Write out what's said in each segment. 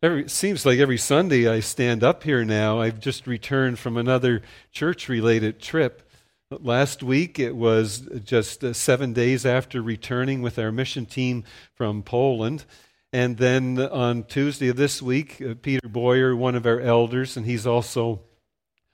Every, seems like every Sunday I stand up here now. I've just returned from another church related trip. Last week it was just uh, seven days after returning with our mission team from Poland. And then on Tuesday of this week, uh, Peter Boyer, one of our elders, and he's also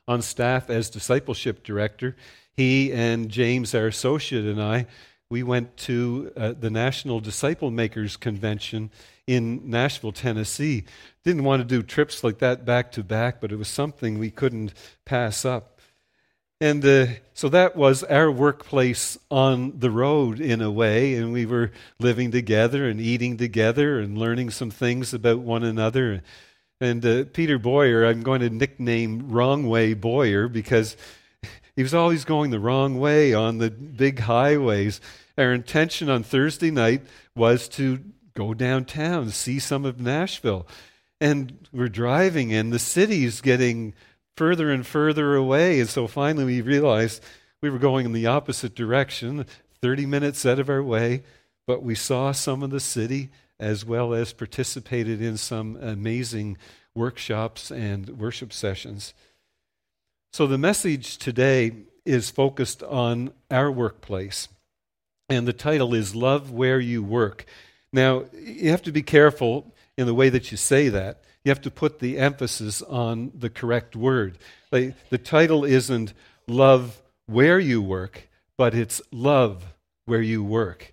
on staff as discipleship director, he and James, our associate, and I, we went to uh, the National Disciple Makers Convention in Nashville, Tennessee. Didn't want to do trips like that back to back, but it was something we couldn't pass up. And uh, so that was our workplace on the road in a way, and we were living together and eating together and learning some things about one another. And uh, Peter Boyer, I'm going to nickname Wrong Way Boyer because he was always going the wrong way on the big highways. Our intention on Thursday night was to go downtown, see some of Nashville. And we're driving, and the city's getting further and further away. And so finally we realized we were going in the opposite direction, 30 minutes out of our way, but we saw some of the city as well as participated in some amazing workshops and worship sessions. So the message today is focused on our workplace. And the title is Love Where You Work. Now, you have to be careful in the way that you say that. You have to put the emphasis on the correct word. Like, the title isn't Love Where You Work, but it's Love Where You Work.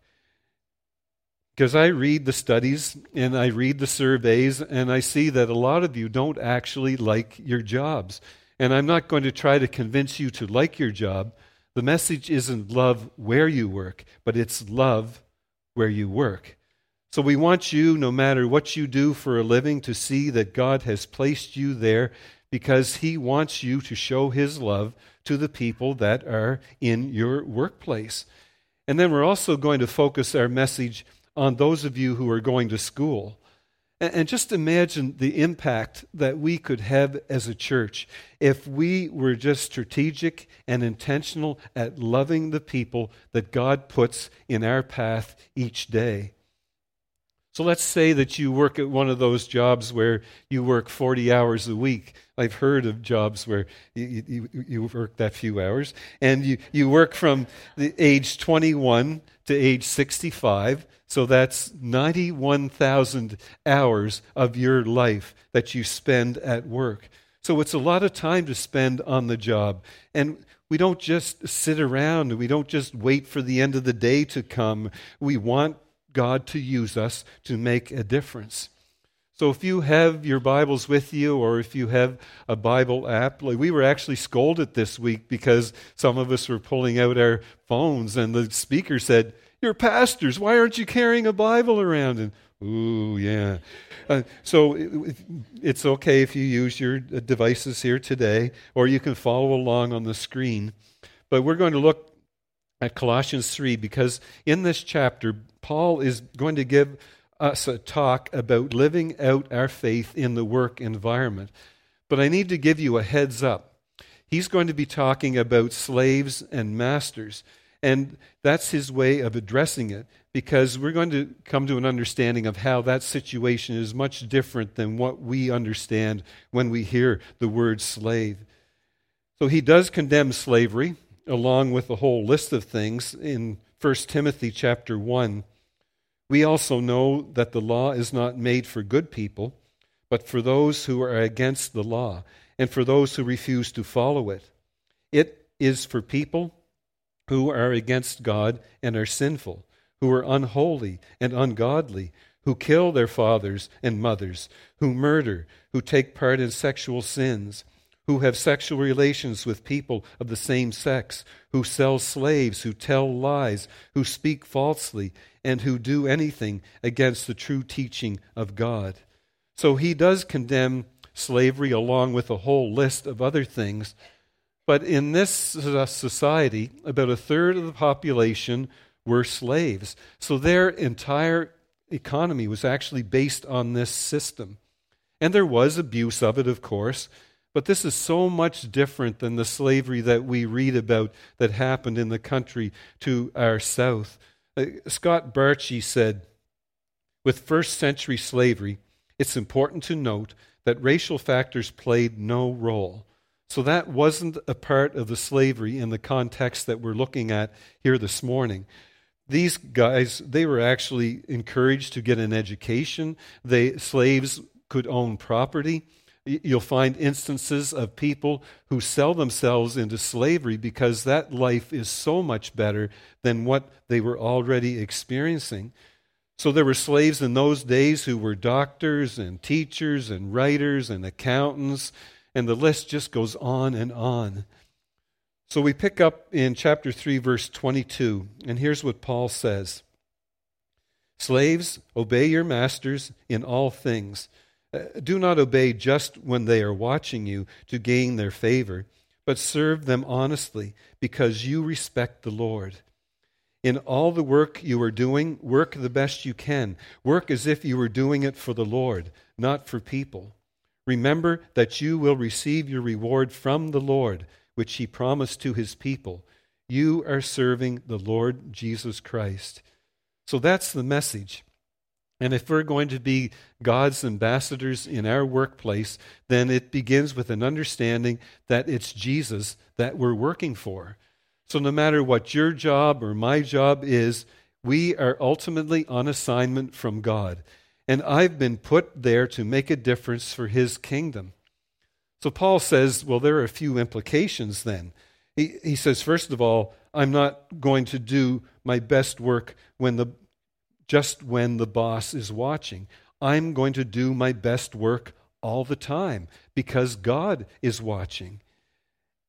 Because I read the studies and I read the surveys, and I see that a lot of you don't actually like your jobs. And I'm not going to try to convince you to like your job. The message isn't love where you work, but it's love where you work. So we want you, no matter what you do for a living, to see that God has placed you there because He wants you to show His love to the people that are in your workplace. And then we're also going to focus our message on those of you who are going to school. And just imagine the impact that we could have as a church if we were just strategic and intentional at loving the people that God puts in our path each day. So let's say that you work at one of those jobs where you work 40 hours a week. I've heard of jobs where you, you, you work that few hours, and you, you work from the age 21 to age 65. So that's 91,000 hours of your life that you spend at work. So it's a lot of time to spend on the job. And we don't just sit around, we don't just wait for the end of the day to come. We want God to use us to make a difference. So if you have your Bibles with you or if you have a Bible app, like we were actually scolded this week because some of us were pulling out our phones and the speaker said, You're pastors, why aren't you carrying a Bible around? And ooh, yeah. Uh, so it, it's okay if you use your devices here today or you can follow along on the screen. But we're going to look at Colossians 3 because in this chapter, Paul is going to give us a talk about living out our faith in the work environment. But I need to give you a heads up. He's going to be talking about slaves and masters. And that's his way of addressing it because we're going to come to an understanding of how that situation is much different than what we understand when we hear the word slave. So he does condemn slavery along with a whole list of things in 1 Timothy chapter 1. We also know that the law is not made for good people, but for those who are against the law and for those who refuse to follow it. It is for people who are against God and are sinful, who are unholy and ungodly, who kill their fathers and mothers, who murder, who take part in sexual sins who have sexual relations with people of the same sex, who sell slaves, who tell lies, who speak falsely, and who do anything against the true teaching of God. So he does condemn slavery along with a whole list of other things. But in this society, about a third of the population were slaves. So their entire economy was actually based on this system. And there was abuse of it, of course. But this is so much different than the slavery that we read about that happened in the country to our south. Uh, Scott Bartchy said, with first century slavery, it's important to note that racial factors played no role. So that wasn't a part of the slavery in the context that we're looking at here this morning. These guys, they were actually encouraged to get an education. They slaves could own property. You'll find instances of people who sell themselves into slavery because that life is so much better than what they were already experiencing. So there were slaves in those days who were doctors and teachers and writers and accountants, and the list just goes on and on. So we pick up in chapter 3, verse 22, and here's what Paul says Slaves, obey your masters in all things. Uh, do not obey just when they are watching you to gain their favor, but serve them honestly, because you respect the Lord. In all the work you are doing, work the best you can. Work as if you were doing it for the Lord, not for people. Remember that you will receive your reward from the Lord, which he promised to his people. You are serving the Lord Jesus Christ. So that's the message. And if we're going to be God's ambassadors in our workplace, then it begins with an understanding that it's Jesus that we're working for. So, no matter what your job or my job is, we are ultimately on assignment from God. And I've been put there to make a difference for his kingdom. So, Paul says, well, there are a few implications then. He, he says, first of all, I'm not going to do my best work when the, just when the boss is watching. I'm going to do my best work all the time because God is watching.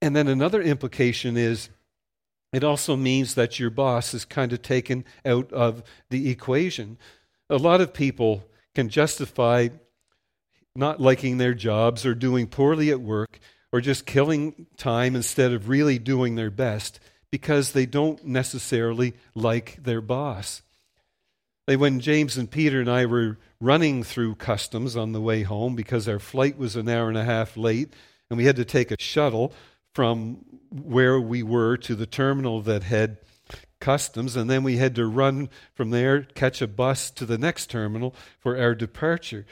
And then another implication is it also means that your boss is kind of taken out of the equation. A lot of people can justify not liking their jobs or doing poorly at work or just killing time instead of really doing their best because they don't necessarily like their boss. When James and Peter and I were running through customs on the way home because our flight was an hour and a half late and we had to take a shuttle from where we were to the terminal that had customs, and then we had to run from there, catch a bus to the next terminal for our departure.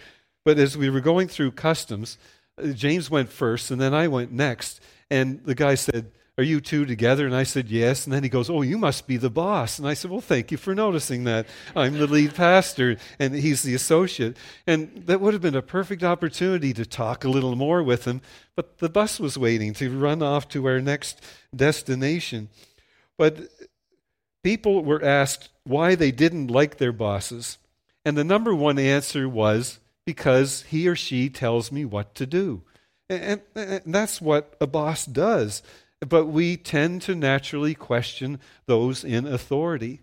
But as we were going through customs, uh, James went first, and then I went next. And the guy said, Are you two together? And I said, Yes. And then he goes, Oh, you must be the boss. And I said, Well, thank you for noticing that. I'm the lead pastor, and he's the associate. And that would have been a perfect opportunity to talk a little more with him. But the bus was waiting to run off to our next destination. But people were asked why they didn't like their bosses. And the number one answer was because he or she tells me what to do. And, and, that's what a boss does. But we tend to naturally question those in authority.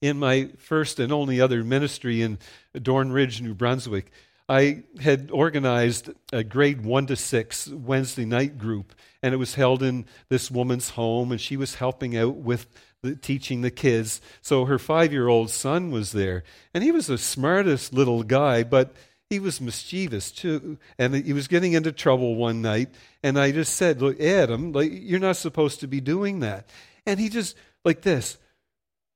In my first and only other ministry in Dorn Ridge, New Brunswick, I had organized a grade one to six Wednesday night group, and it was held in this woman's home, and she was helping out with the, teaching the kids. So her five year old son was there, and he was the smartest little guy, but he was mischievous too, and he was getting into trouble one night. And I just said, "Look, Adam, like you're not supposed to be doing that." And he just like this.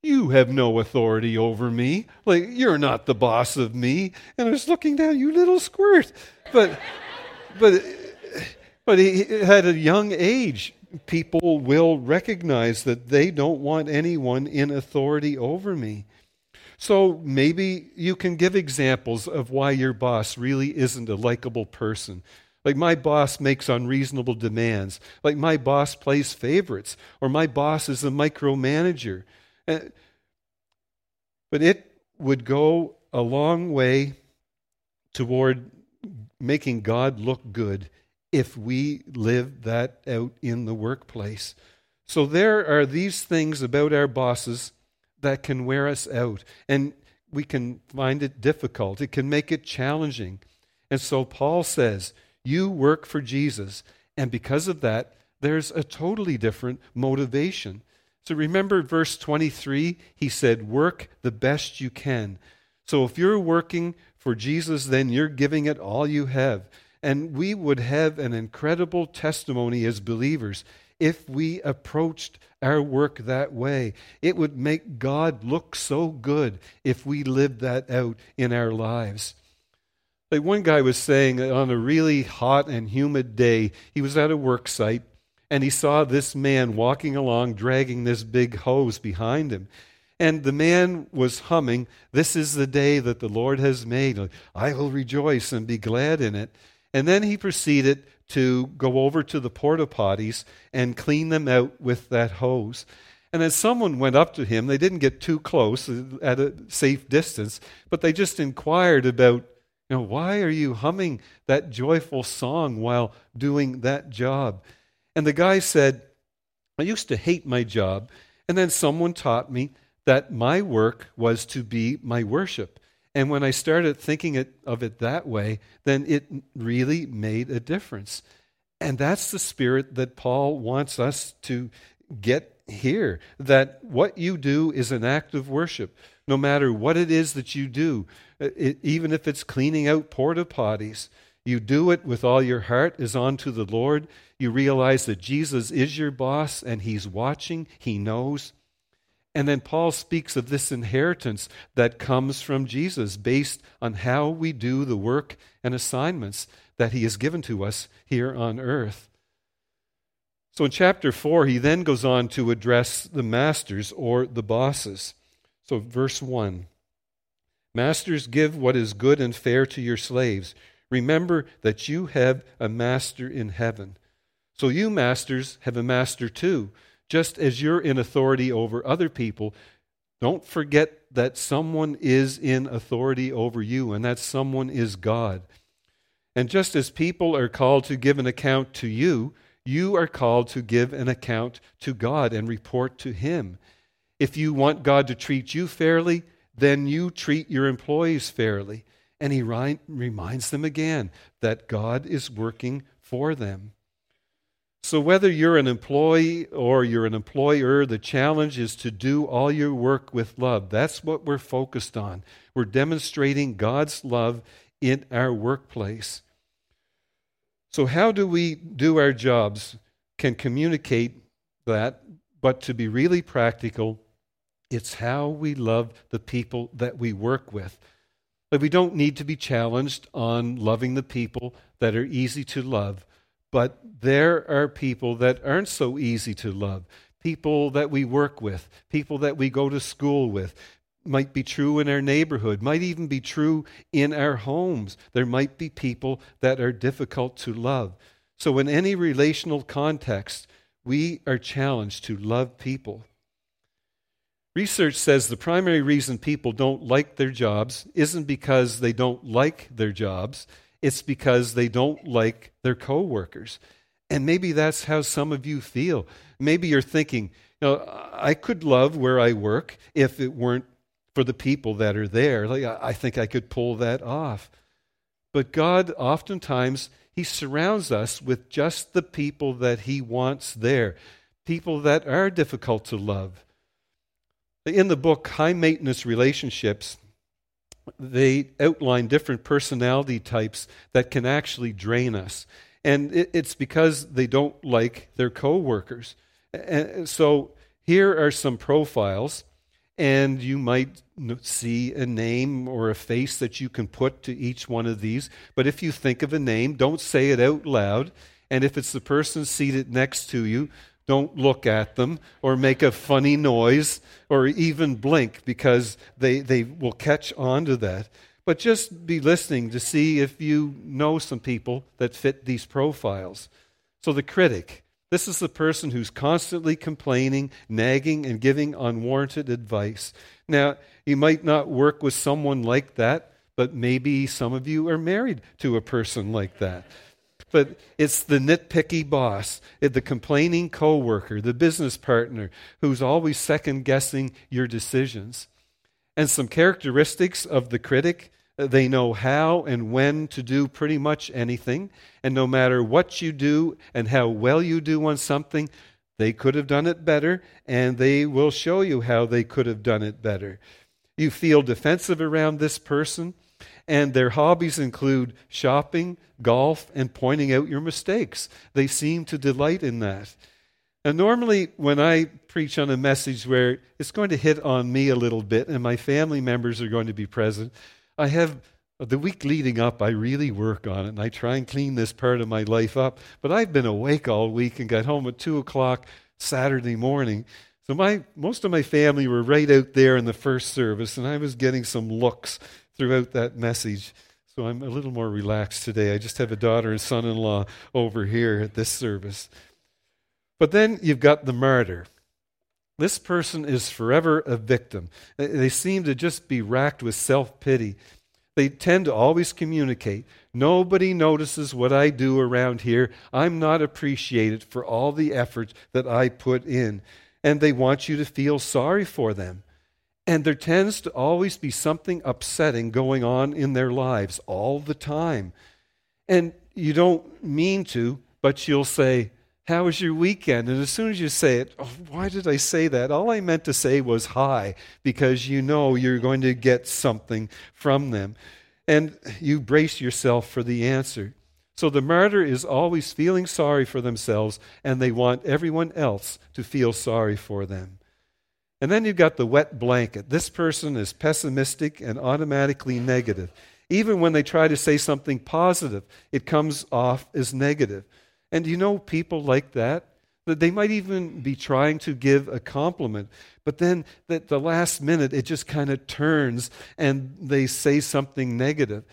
You have no authority over me. Like, you're not the boss of me. And I was looking down, you little squirt. But, but, but he had a young age. People will recognize that they don't want anyone in authority over me. So maybe you can give examples of why your boss really isn't a likable person. Like my boss makes unreasonable demands. Like my boss plays favorites. Or my boss is a micromanager. Uh, but it would go a long way toward making God look good if we live that out in the workplace. So there are these things about our bosses that can wear us out, and we can find it difficult. It can make it challenging. And so Paul says, You work for Jesus, and because of that, there's a totally different motivation. So remember verse 23, he said, Work the best you can. So if you're working for Jesus, then you're giving it all you have. And we would have an incredible testimony as believers if we approached our work that way. It would make God look so good if we lived that out in our lives. Like one guy was saying on a really hot and humid day, he was at a work site and he saw this man walking along dragging this big hose behind him. And the man was humming, This is the day that the Lord has made. I will rejoice and be glad in it. And then he proceeded to go over to the porta potties and clean them out with that hose. And as someone went up to him, they didn't get too close uh, at a safe distance, but they just inquired about you know, why are you humming that joyful song while doing that job? And the guy said, I used to hate my job, and then someone taught me that my work was to be my worship. And when I started thinking it, of it that way, then it really made a difference. And that's the spirit that Paul wants us to get here that what you do is an act of worship, no matter what it is that you do. Uh, it, even if it's cleaning out porta potties, you do it with all your heart as unto the Lord. You realize that Jesus is your boss and he's watching, he knows. And then Paul speaks of this inheritance that comes from Jesus based on how we do the work and assignments that he has given to us here on earth. So in chapter 4, he then goes on to address the masters or the bosses. So, verse 1 Masters, give what is good and fair to your slaves. Remember that you have a master in heaven. So, you masters have a master too. Just as you're in authority over other people, don't forget that someone is in authority over you, and that someone is God. And just as people are called to give an account to you, you are called to give an account to God and report to Him. If you want God to treat you fairly, then you treat your employees fairly. And he reminds them again that God is working for them. So, whether you're an employee or you're an employer, the challenge is to do all your work with love. That's what we're focused on. We're demonstrating God's love in our workplace. So, how do we do our jobs? Can communicate that, but to be really practical, it's how we love the people that we work with. But we don't need to be challenged on loving the people that are easy to love. But there are people that aren't so easy to love. People that we work with, people that we go to school with, might be true in our neighborhood, might even be true in our homes. There might be people that are difficult to love. So, in any relational context, we are challenged to love people. Research says the primary reason people don't like their jobs isn't because they don't like their jobs, it's because they don't like their coworkers. And maybe that's how some of you feel. Maybe you're thinking, you know, I could love where I work if it weren't for the people that are there. Like I think I could pull that off. But God oftentimes he surrounds us with just the people that he wants there. People that are difficult to love in the book, High Maintenance Relationships, they outline different personality types that can actually drain us. And it's because they don't like their coworkers. So here are some profiles, and you might see a name or a face that you can put to each one of these. But if you think of a name, don't say it out loud. And if it's the person seated next to you, don't look at them or make a funny noise or even blink because they, they will catch on to that. But just be listening to see if you know some people that fit these profiles. So, the critic this is the person who's constantly complaining, nagging, and giving unwarranted advice. Now, you might not work with someone like that, but maybe some of you are married to a person like that but it's the nitpicky boss, the complaining coworker, the business partner who's always second guessing your decisions. And some characteristics of the critic uh, they know how and when to do pretty much anything. And no matter what you do and how well you do on something, they could have done it better, and they will show you how they could have done it better. You feel defensive around this person, and their hobbies include shopping, golf, and pointing out your mistakes. They seem to delight in that. And normally, when I preach on a message where it's going to hit on me a little bit and my family members are going to be present, I have the week leading up, I really work on it and I try and clean this part of my life up. But I've been awake all week and got home at 2 o'clock Saturday morning. So my, most of my family were right out there in the first service, and I was getting some looks throughout that message. So I'm a little more relaxed today. I just have a daughter and son in law over here at this service. But then you've got the martyr. This person is forever a victim. They seem to just be racked with self pity. They tend to always communicate. Nobody notices what I do around here. I'm not appreciated for all the effort that I put in. And they want you to feel sorry for them. And there tends to always be something upsetting going on in their lives all the time. And you don't mean to, but you'll say, how was your weekend? And as soon as you say it, oh, why did I say that? All I meant to say was hi, because you know you're going to get something from them. And you brace yourself for the answer. So the martyr is always feeling sorry for themselves, and they want everyone else to feel sorry for them. And then you've got the wet blanket. This person is pessimistic and automatically negative. Even when they try to say something positive, it comes off as negative. And you know people like that? That they might even be trying to give a compliment, but then at the last minute it just kind of turns and they say something negative.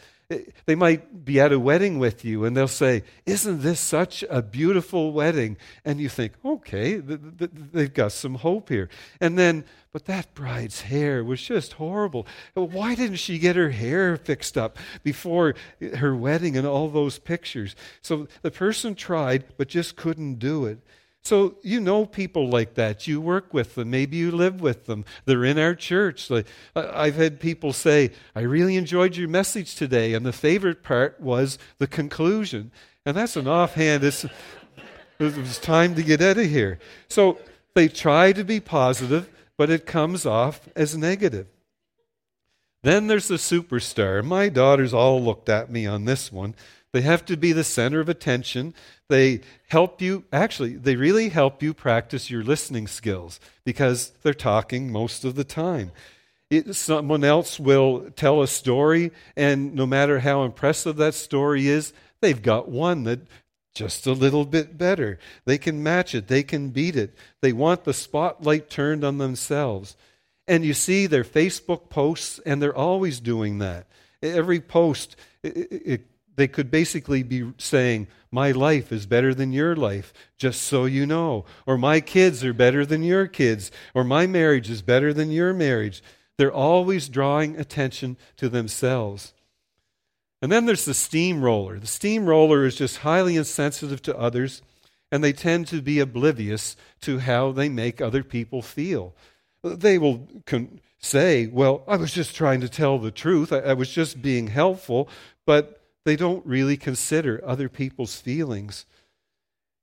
They might be at a wedding with you and they'll say, Isn't this such a beautiful wedding? And you think, Okay, they've got some hope here. And then but that bride's hair was just horrible. Why didn't she get her hair fixed up before her wedding and all those pictures? So the person tried, but just couldn't do it. So you know people like that. You work with them. Maybe you live with them. They're in our church. I've had people say, I really enjoyed your message today, and the favorite part was the conclusion. And that's an offhand, it's, it was time to get out of here. So they try to be positive but it comes off as negative. Then there's the superstar. My daughters all looked at me on this one. They have to be the center of attention. They help you, actually, they really help you practice your listening skills because they're talking most of the time. It, someone else will tell a story, and no matter how impressive that story is, they've got one that just a little bit better. They can match it, they can beat it. They want the spotlight turned on themselves. And you see their Facebook posts, and they're always doing that. Every post, it, it, they could basically be saying, My life is better than your life, just so you know. Or my kids are better than your kids. Or my marriage is better than your marriage. They're always drawing attention to themselves. And then there's the steamroller. The steamroller is just highly insensitive to others, and they tend to be oblivious to how they make other people feel. They will con- say, Well, I was just trying to tell the truth, I-, I was just being helpful, but they don't really consider other people's feelings.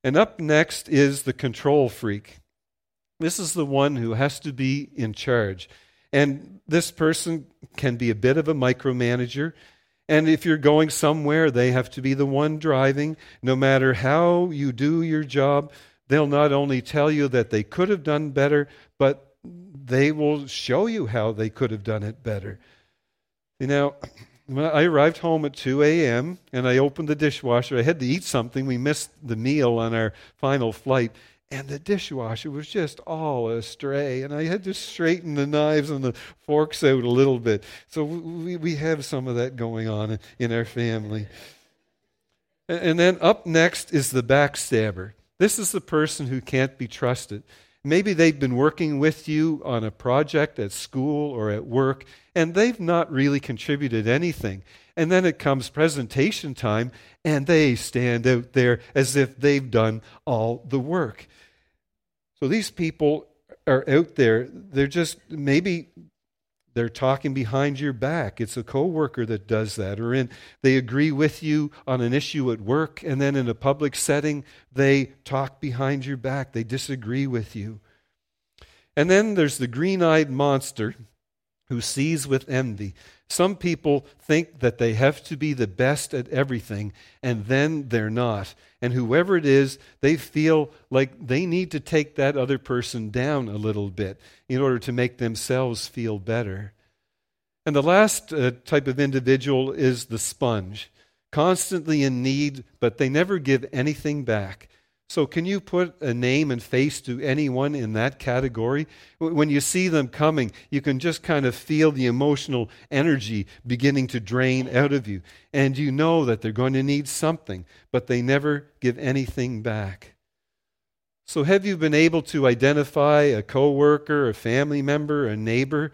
And up next is the control freak. This is the one who has to be in charge. And this person can be a bit of a micromanager. And if you're going somewhere, they have to be the one driving. No matter how you do your job, they'll not only tell you that they could have done better, but they will show you how they could have done it better. You know, when I arrived home at 2 a.m. and I opened the dishwasher, I had to eat something. We missed the meal on our final flight and the dishwasher was just all astray. And I had to straighten the knives and the forks out a little bit. So we, we have some of that going on in our family. And then up next is the backstabber. This is the person who can't be trusted. Maybe they've been working with you on a project at school or at work, and they've not really contributed anything. And then it comes presentation time, and they stand out there as if they've done all the work. So these people are out there, they're just maybe they're talking behind your back. It's a coworker that does that or in they agree with you on an issue at work and then in a public setting they talk behind your back. They disagree with you. And then there's the green-eyed monster who sees with envy. Some people think that they have to be the best at everything, and then they're not. And whoever it is, they feel like they need to take that other person down a little bit in order to make themselves feel better. And the last uh, type of individual is the sponge, constantly in need, but they never give anything back. So, can you put a name and face to anyone in that category? When you see them coming, you can just kind of feel the emotional energy beginning to drain out of you. And you know that they're going to need something, but they never give anything back. So, have you been able to identify a coworker, a family member, a neighbor?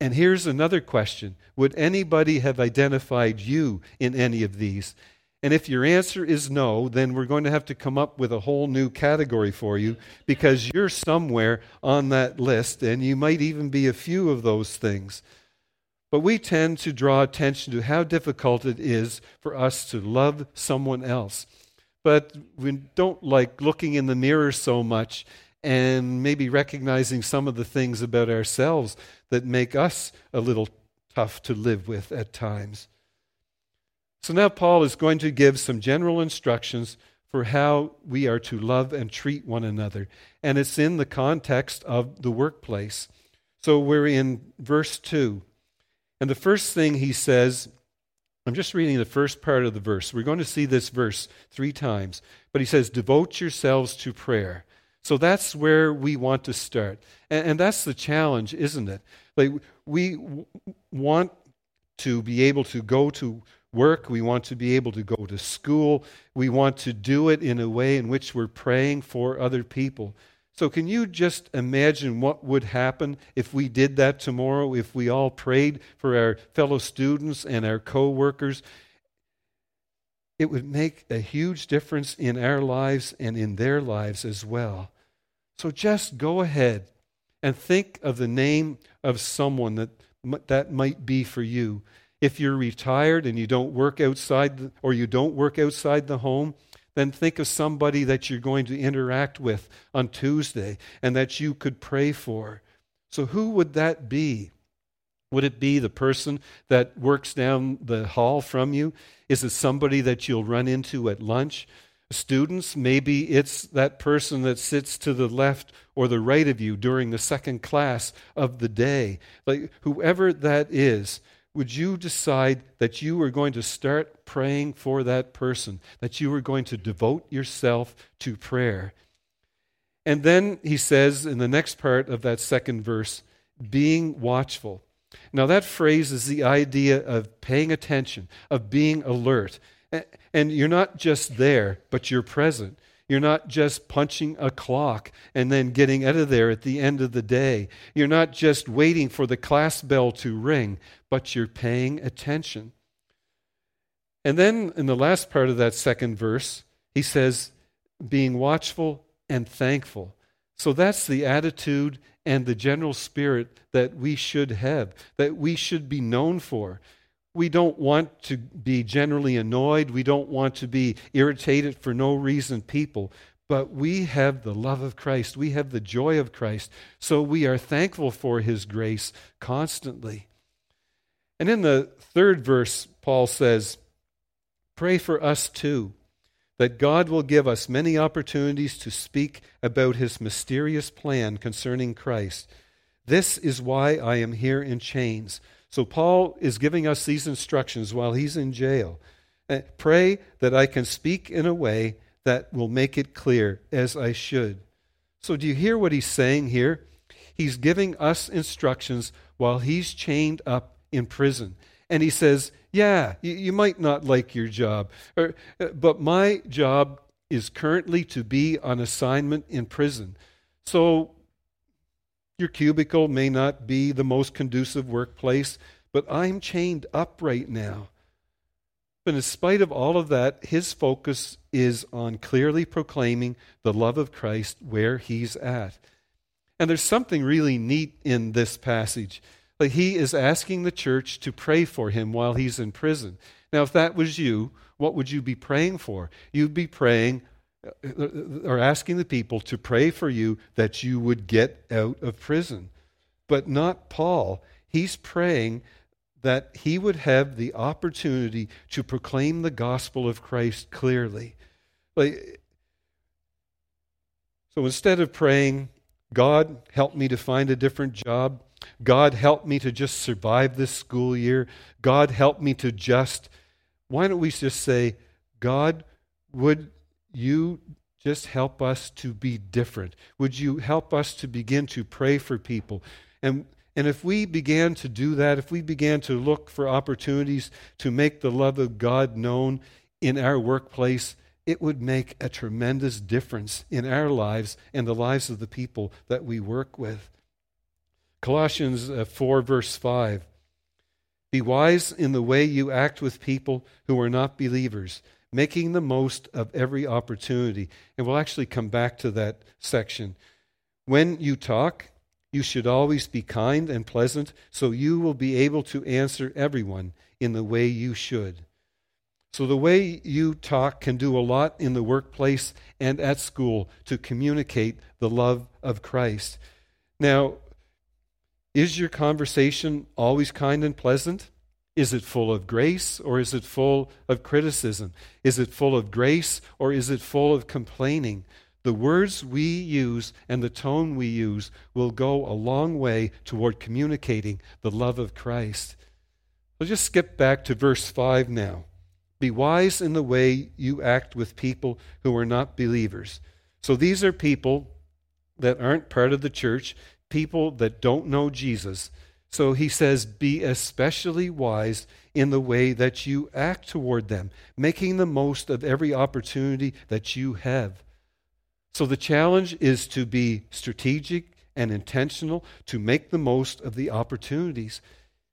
And here's another question Would anybody have identified you in any of these? And if your answer is no, then we're going to have to come up with a whole new category for you because you're somewhere on that list, and you might even be a few of those things. But we tend to draw attention to how difficult it is for us to love someone else. But we don't like looking in the mirror so much and maybe recognizing some of the things about ourselves that make us a little tough to live with at times. So now Paul is going to give some general instructions for how we are to love and treat one another. And it's in the context of the workplace. So we're in verse 2. And the first thing he says, I'm just reading the first part of the verse. We're going to see this verse three times. But he says, Devote yourselves to prayer. So that's where we want to start. And, and that's the challenge, isn't it? Like we w- want to be able to go to work. We want to be able to go to school. We want to do it in a way in which we're praying for other people. So, can you just imagine what would happen if we did that tomorrow, if we all prayed for our fellow students and our co workers? It would make a huge difference in our lives and in their lives as well. So, just go ahead and think of the name of someone that that might be for you if you're retired and you don't work outside the, or you don't work outside the home, then think of somebody that you're going to interact with on Tuesday and that you could pray for. So who would that be? Would it be the person that works down the hall from you? Is it somebody that you'll run into at lunch? Students, maybe it's that person that sits to the left or the right of you during the second class of the day. Like whoever that is, would you decide that you were going to start praying for that person, that you were going to devote yourself to prayer? And then he says in the next part of that second verse, being watchful. Now, that phrase is the idea of paying attention, of being alert. And you're not just there, but you're present. You're not just punching a clock and then getting out of there at the end of the day. You're not just waiting for the class bell to ring, but you're paying attention. And then in the last part of that second verse, he says, being watchful and thankful. So that's the attitude and the general spirit that we should have, that we should be known for. We don't want to be generally annoyed. We don't want to be irritated for no reason people. But we have the love of Christ. We have the joy of Christ. So we are thankful for his grace constantly. And in the third verse, Paul says, Pray for us too, that God will give us many opportunities to speak about his mysterious plan concerning Christ. This is why I am here in chains so Paul is giving us these instructions while he's in jail. Uh, pray that I can speak in a way that will make it clear as I should. So, do you hear what he's saying here? He's giving us instructions while he's chained up in prison. And he says, Yeah, you, might not like your job, uh, but my job is currently to be on assignment in prison. So your cubicle may not be the most conducive workplace, but I'm chained up right now. But in spite of all of that, his focus is on clearly proclaiming the love of Christ where he's at. And there's something really neat in this passage. Like he is asking the church to pray for him while he's in prison. Now, if that was you, what would you be praying for? You'd be praying, or asking the people to pray for you that you would get out of prison. But not Paul. He's praying that he would have the opportunity to proclaim the gospel of Christ clearly. Like, so instead of praying, God, help me to find a different job, God, help me to just survive this school year. God, help me to just. Why don't we just say, God, would you just help us to be different? Would you help us to begin to pray for people? And, and if we began to do that, if we began to look for opportunities to make the love of God known in our workplace, it would make a tremendous difference in our lives and the lives of the people that we work with. Colossians uh, 4, verse 5. Be wise in the way you act with people who are not believers, making the most of every opportunity. And we'll actually come back to that section. When you talk, you should always be kind and pleasant, so you will be able to answer everyone in the way you should. So, the way you talk can do a lot in the workplace and at school to communicate the love of Christ. Now, is your conversation always kind and pleasant? Is it full of grace or is it full of criticism? Is it full of grace or is it full of complaining? The words we use and the tone we use will go a long way toward communicating the love of Christ. We'll just skip back to verse 5 now. Be wise in the way you act with people who are not believers. So these are people that aren't part of the church people that don't know Jesus. So he says, Be especially wise in the way that you act toward them, making the most of every opportunity that you have. So the challenge is to be strategic and intentional, to make the most of the opportunities,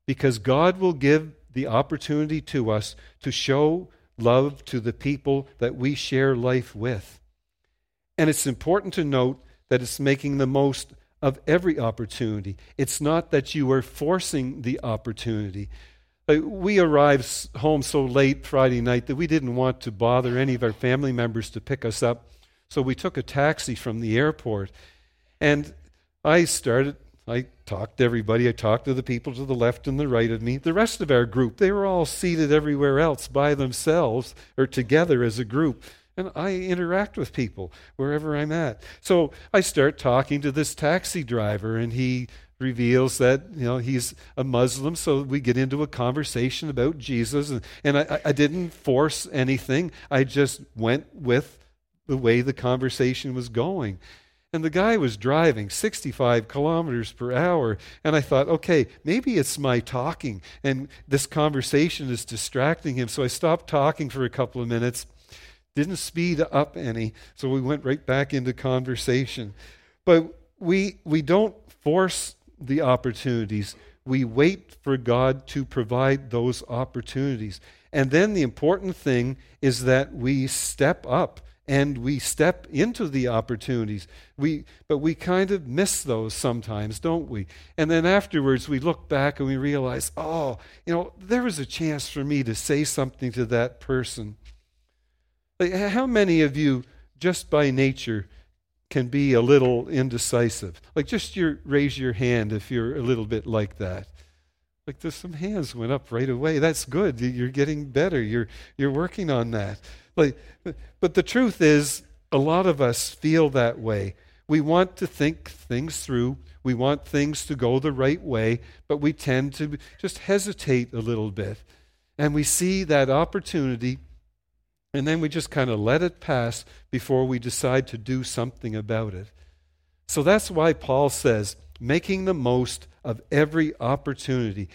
because God will give the opportunity to us to show love to the people that we share life with. And it's important to note that it's making the most of every opportunity. It's not that you are forcing the opportunity. We arrived home so late Friday night that we didn't want to bother any of our family members to pick us up. So we took a taxi from the airport. And I started, I talked to everybody. I talked to the people to the left and the right of me. The rest of our group, they were all seated everywhere else by themselves or together as a group and I interact with people wherever I'm at. So I start talking to this taxi driver, and he reveals that you know he's a Muslim. So we get into a conversation about Jesus, and, and I, I didn't force anything. I just went with the way the conversation was going. And the guy was driving 65 kilometers per hour. And I thought, okay, maybe it's my talking. And this conversation is distracting him. So I stopped talking for a couple of minutes didn't speed up any, so we went right back into conversation. But we, we don't force the opportunities. We wait for God to provide those opportunities. And then the important thing is that we step up and we step into the opportunities. We, but we kind of miss those sometimes, don't we? And then afterwards, we look back and we realize, oh, you know, there was a chance for me to say something to that person. How many of you, just by nature, can be a little indecisive? Like, just your, raise your hand if you're a little bit like that. Like, there's some hands went up right away. That's good. You're getting better. You're, you're working on that. Like, but the truth is, a lot of us feel that way. We want to think things through. We want things to go the right way, but we tend to just hesitate a little bit. And we see that opportunity and then we just kind of let it pass before we decide to do something about it. So that's why Paul says, making the most of every opportunity.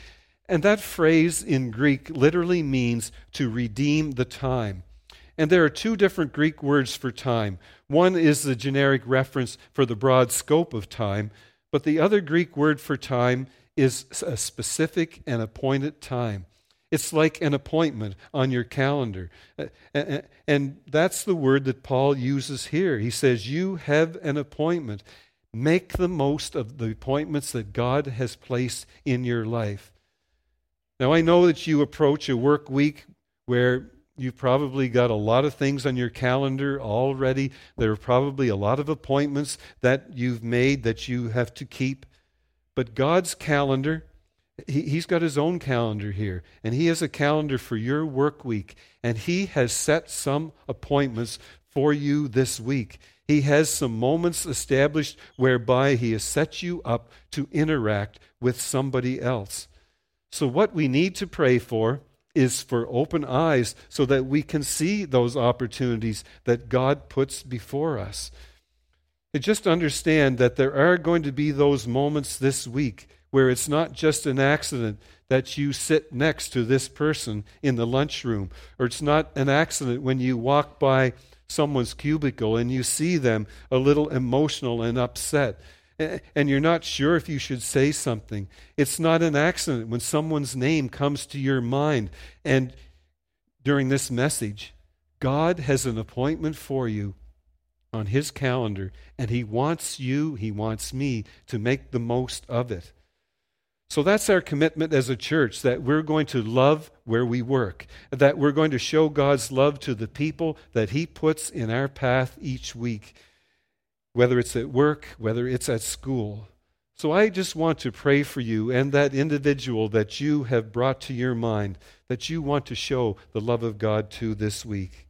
And that phrase in Greek literally means to redeem the time. And there are two different Greek words for time. One is the generic reference for the broad scope of time, but the other Greek word for time is a specific and appointed time. It's like an appointment on your calendar. Uh, and that's the word that Paul uses here. He says, You have an appointment. Make the most of the appointments that God has placed in your life. Now, I know that you approach a work week where you've probably got a lot of things on your calendar already. There are probably a lot of appointments that you've made that you have to keep. But God's calendar he, he's got his own calendar here, and he has a calendar for your work week, and he has set some appointments for you this week. He has some moments established whereby He has set you up to interact with somebody else. So, what we need to pray for is for open eyes so that we can see those opportunities that God puts before us. And just understand that there are going to be those moments this week where it's not just an accident that you sit next to this person in the lunchroom, or it's not an accident when you walk by someone's cubicle and you see them a little emotional and upset and you're not sure if you should say something. It's not an accident when someone's name comes to your mind. And during this message, God has an appointment for you on His calendar, and He wants you, He wants me to make the most of it. So that's our commitment as a church that we're going to love where we work, that we're going to show God's love to the people that He puts in our path each week, whether it's at work, whether it's at school. So I just want to pray for you and that individual that you have brought to your mind that you want to show the love of God to this week.